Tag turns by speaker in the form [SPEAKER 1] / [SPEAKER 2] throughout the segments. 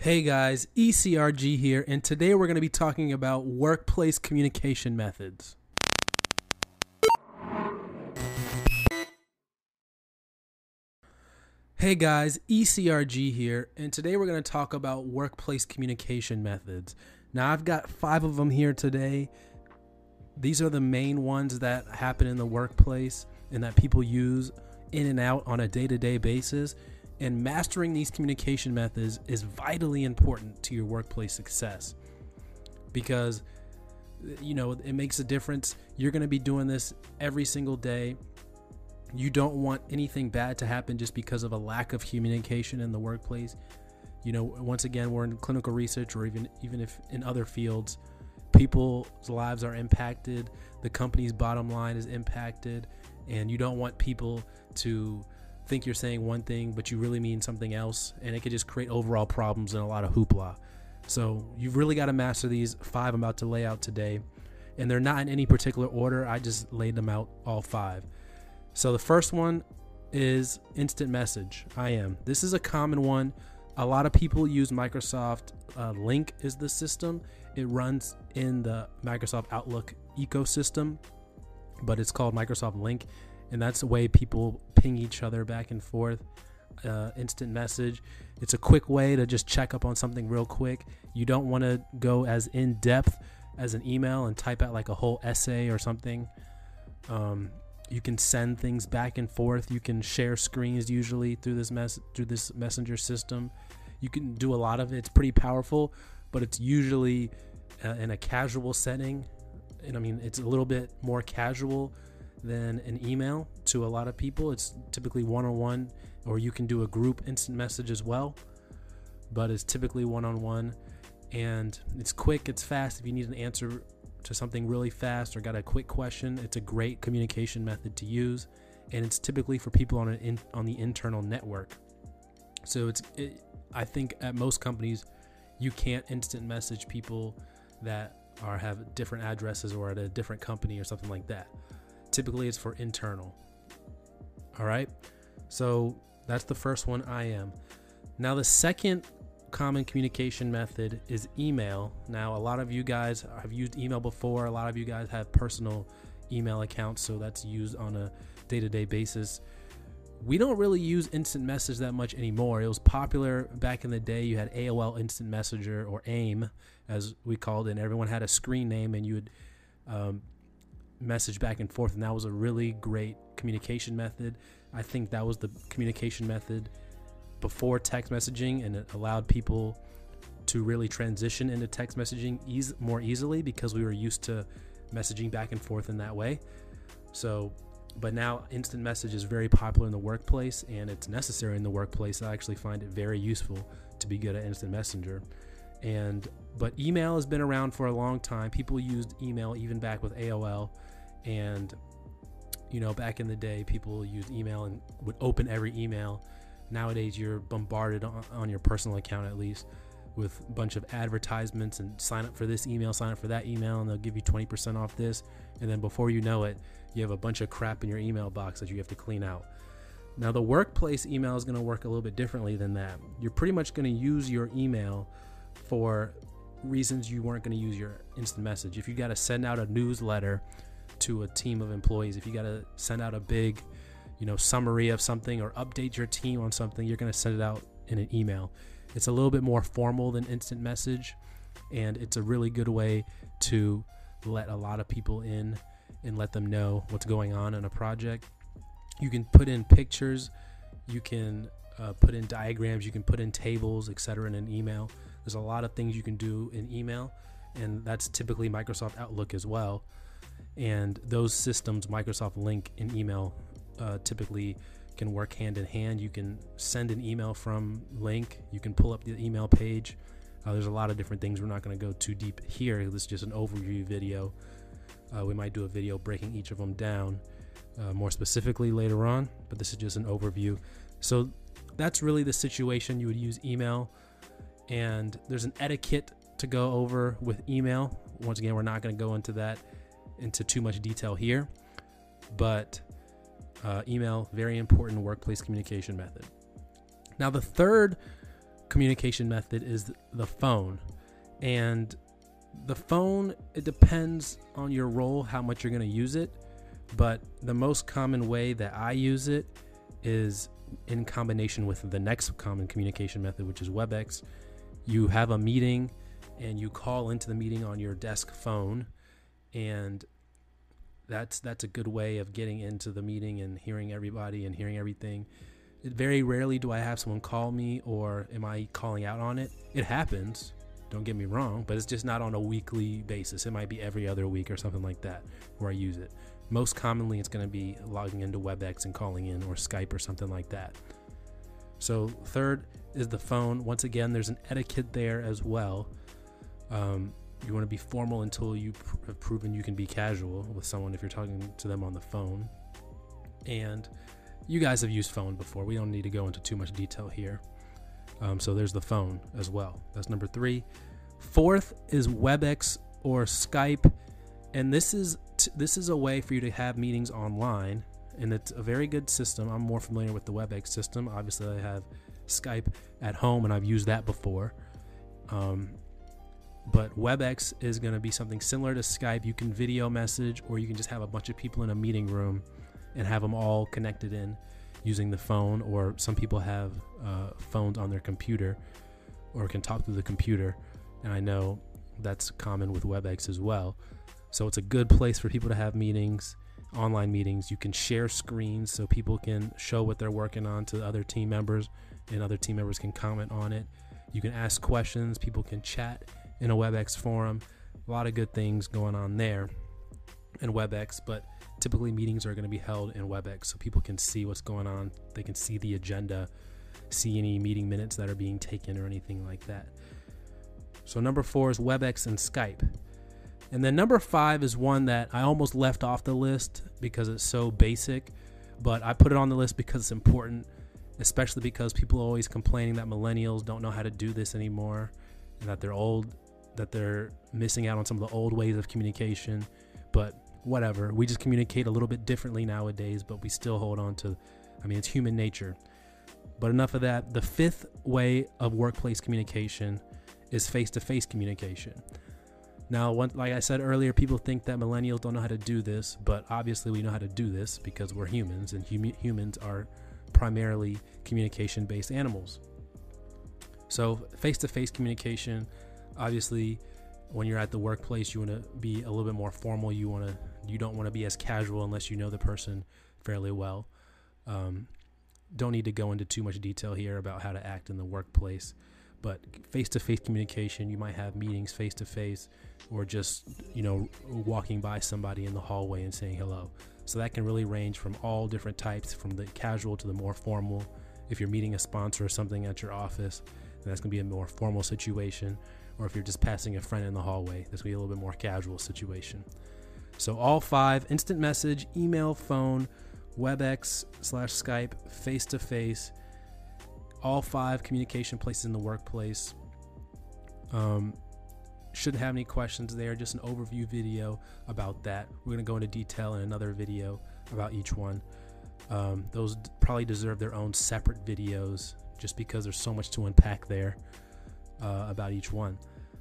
[SPEAKER 1] Hey guys, ECRG here, and today we're going to be talking about workplace communication methods. Hey guys, ECRG here, and today we're going to talk about workplace communication methods. Now, I've got five of them here today. These are the main ones that happen in the workplace and that people use in and out on a day to day basis. And mastering these communication methods is vitally important to your workplace success because, you know, it makes a difference. You're going to be doing this every single day you don't want anything bad to happen just because of a lack of communication in the workplace. You know, once again, we're in clinical research or even even if in other fields, people's lives are impacted, the company's bottom line is impacted, and you don't want people to think you're saying one thing but you really mean something else and it could just create overall problems and a lot of hoopla. So, you've really got to master these five I'm about to lay out today. And they're not in any particular order. I just laid them out all five. So the first one is instant message. IM. This is a common one. A lot of people use Microsoft uh, Lync is the system. It runs in the Microsoft Outlook ecosystem, but it's called Microsoft Lync, and that's the way people ping each other back and forth. Uh, instant message. It's a quick way to just check up on something real quick. You don't want to go as in depth as an email and type out like a whole essay or something. Um, you can send things back and forth you can share screens usually through this mess through this messenger system you can do a lot of it it's pretty powerful but it's usually uh, in a casual setting and i mean it's a little bit more casual than an email to a lot of people it's typically one-on-one or you can do a group instant message as well but it's typically one-on-one and it's quick it's fast if you need an answer to something really fast or got a quick question, it's a great communication method to use, and it's typically for people on an in, on the internal network. So it's it, I think at most companies you can't instant message people that are have different addresses or at a different company or something like that. Typically, it's for internal. All right, so that's the first one. IM. Now the second common communication method is email. Now, a lot of you guys have used email before. A lot of you guys have personal email accounts, so that's used on a day to day basis. We don't really use instant message that much anymore. It was popular back in the day. You had AOL Instant Messenger or AIM, as we called it, and everyone had a screen name, and you would um, message back and forth, and that was a really great communication method. I think that was the communication method before text messaging and it allowed people to really transition into text messaging ease, more easily because we were used to messaging back and forth in that way. So, but now instant message is very popular in the workplace and it's necessary in the workplace. I actually find it very useful to be good at instant messenger. And but email has been around for a long time. People used email even back with AOL and you know, back in the day people used email and would open every email. Nowadays you're bombarded on, on, your personal account at least with a bunch of advertisements and sign up for this email sign up for that email and they'll give you 20% off this. And then before you know it you have a bunch of crap in your email box that you have to clean out. Now the workplace email is going to work a little bit differently than that. You're pretty much going to use your email for reasons you weren't going to use your instant message. If you got to send out a newsletter to a team of employees if you got to send out a big you know summary of something or update your team on something you're going to send it out in an email. It's a little bit more formal than instant message and it's a really good way to let a lot of people in and let them know what's going on in a project. You can put in pictures you can uh, put in diagrams you can put in tables etc in an email there's a lot of things you can do in email and that's typically microsoft outlook as well and those systems microsoft Lync and email uh, typically can work hand in hand. You can send an email from Lync, You can pull up the email page Uh, there's a lot of different things. We're not going to go too deep here. This is just an overview video. Uh, we might do a video breaking each of them down uh, more specifically later on, but this is just an overview. So that's really the situation. You would use email, and there's an etiquette to go over with email. Once again, we're not going to go into that into too much detail here, but uh, email very important workplace communication method. Now, the third communication method is the phone, and the phone it depends on your role how much you're going to use it, but the most common way that I use it is in combination with the next common communication method, which is WebEx. You have a meeting and you call into the meeting on your desk phone and that's that's a good way of getting into the meeting and hearing everybody and hearing everything. Very rarely do I have someone call me or am I calling out on it. It happens, don't get me wrong, but it's just not on a weekly basis. It might be every other week or something like that where I use it. Most commonly, it's going to be logging into WebEx and calling in or Skype or something like that. So, third is the phone. Once again, there's an etiquette there as well. Um, you want to be formal until you pr- have proven you can be casual with someone if you're talking to them on the phone. And you guys have used phone before. We don't need to go into too much detail here. Um, so there's the phone as well. That's number three. Fourth is WebEx or Skype, and this is t- this is a way for you to have meetings online, and it's a very good system. I'm more familiar with the WebEx system. Obviously, I have Skype at home, and I've used that before. Um, but WebEx is going to be something similar to Skype. You can video message, or you can just have a bunch of people in a meeting room and have them all connected in using the phone. Or some people have uh, phones on their computer or can talk through the computer. And I know that's common with WebEx as well. So it's a good place for people to have meetings, online meetings. You can share screens so people can show what they're working on to other team members, and other team members can comment on it. You can ask questions, people can chat in a WebEx forum. A lot of good things going on there in WebEx, but typically meetings are going to be held in WebEx so people can see what's going on. They can see the agenda, see any meeting minutes that are being taken or anything like that. So, number four is WebEx and Skype. And then number five is one that I almost left off the list because it's so basic, but I put it on the list because it's important, especially because people are always complaining that millennials don't know how to do this anymore and that they're old that they're missing out on some of the old ways of communication. But whatever, we just communicate a little bit differently nowadays, but we still hold on to, I mean, it's human nature. But enough of that. The fifth way of workplace communication is face to face communication. Now, one, like I said earlier, people think that millennials don't know how to do this, but obviously we know how to do this because we're humans, and hum- humans are primarily communication based animals. So, face to face communication obviously when you're at the workplace you want to be a little bit more formal. You want to you don't want to be as casual unless you know the person fairly well. Um, don't need to go into too much detail here about how to act in the workplace but face-to-face communication you might have meetings face-to-face or just you know walking by somebody in the hallway and saying hello. So that can really range from all different types from the casual to the more formal. If you're meeting a sponsor or something at your office that's going to be a more formal situation. Or if you're just passing a friend in the hallway, this will be a little bit more casual situation. So all five instant message, email, phone, WebEx slash Skype, face to face, all five communication places in the workplace. Um, shouldn't have any questions there, just an overview video about that. We're going to go into detail in another video about each one. Um, those probably deserve their own separate videos just because there's so much to unpack there uh, about each one.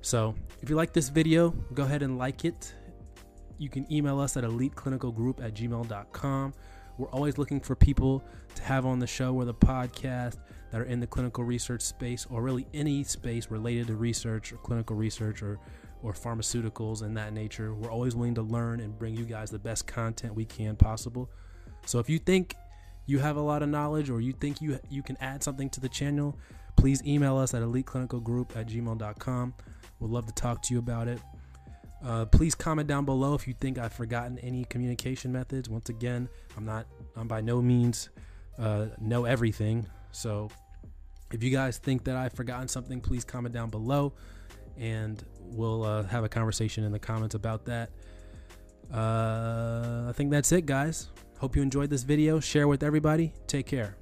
[SPEAKER 1] So if you like this video, go ahead and like it. You can email us at eliteclinicalgroup at gmail.com. We're always looking for people to have on the show or the podcast that are in the clinical research space or really any space related to research or clinical research or, or pharmaceuticals and that nature. We're always willing to learn and bring you guys the best content we can possible. So if you think you have a lot of knowledge or you think you you can add something to the channel, please email us at eliteclinicalgroup at gmail.com. We'd love to talk to you about it. Uh, please comment down below if you think I've forgotten any communication methods. Once again, I'm not, I'm by no means uh, know everything. So If you guys think that I've forgotten something, please comment down below and we'll uh, have a conversation in the comments about that. Uh, I think that's it, guys. Hope you enjoyed this video. Share with everybody. Take care.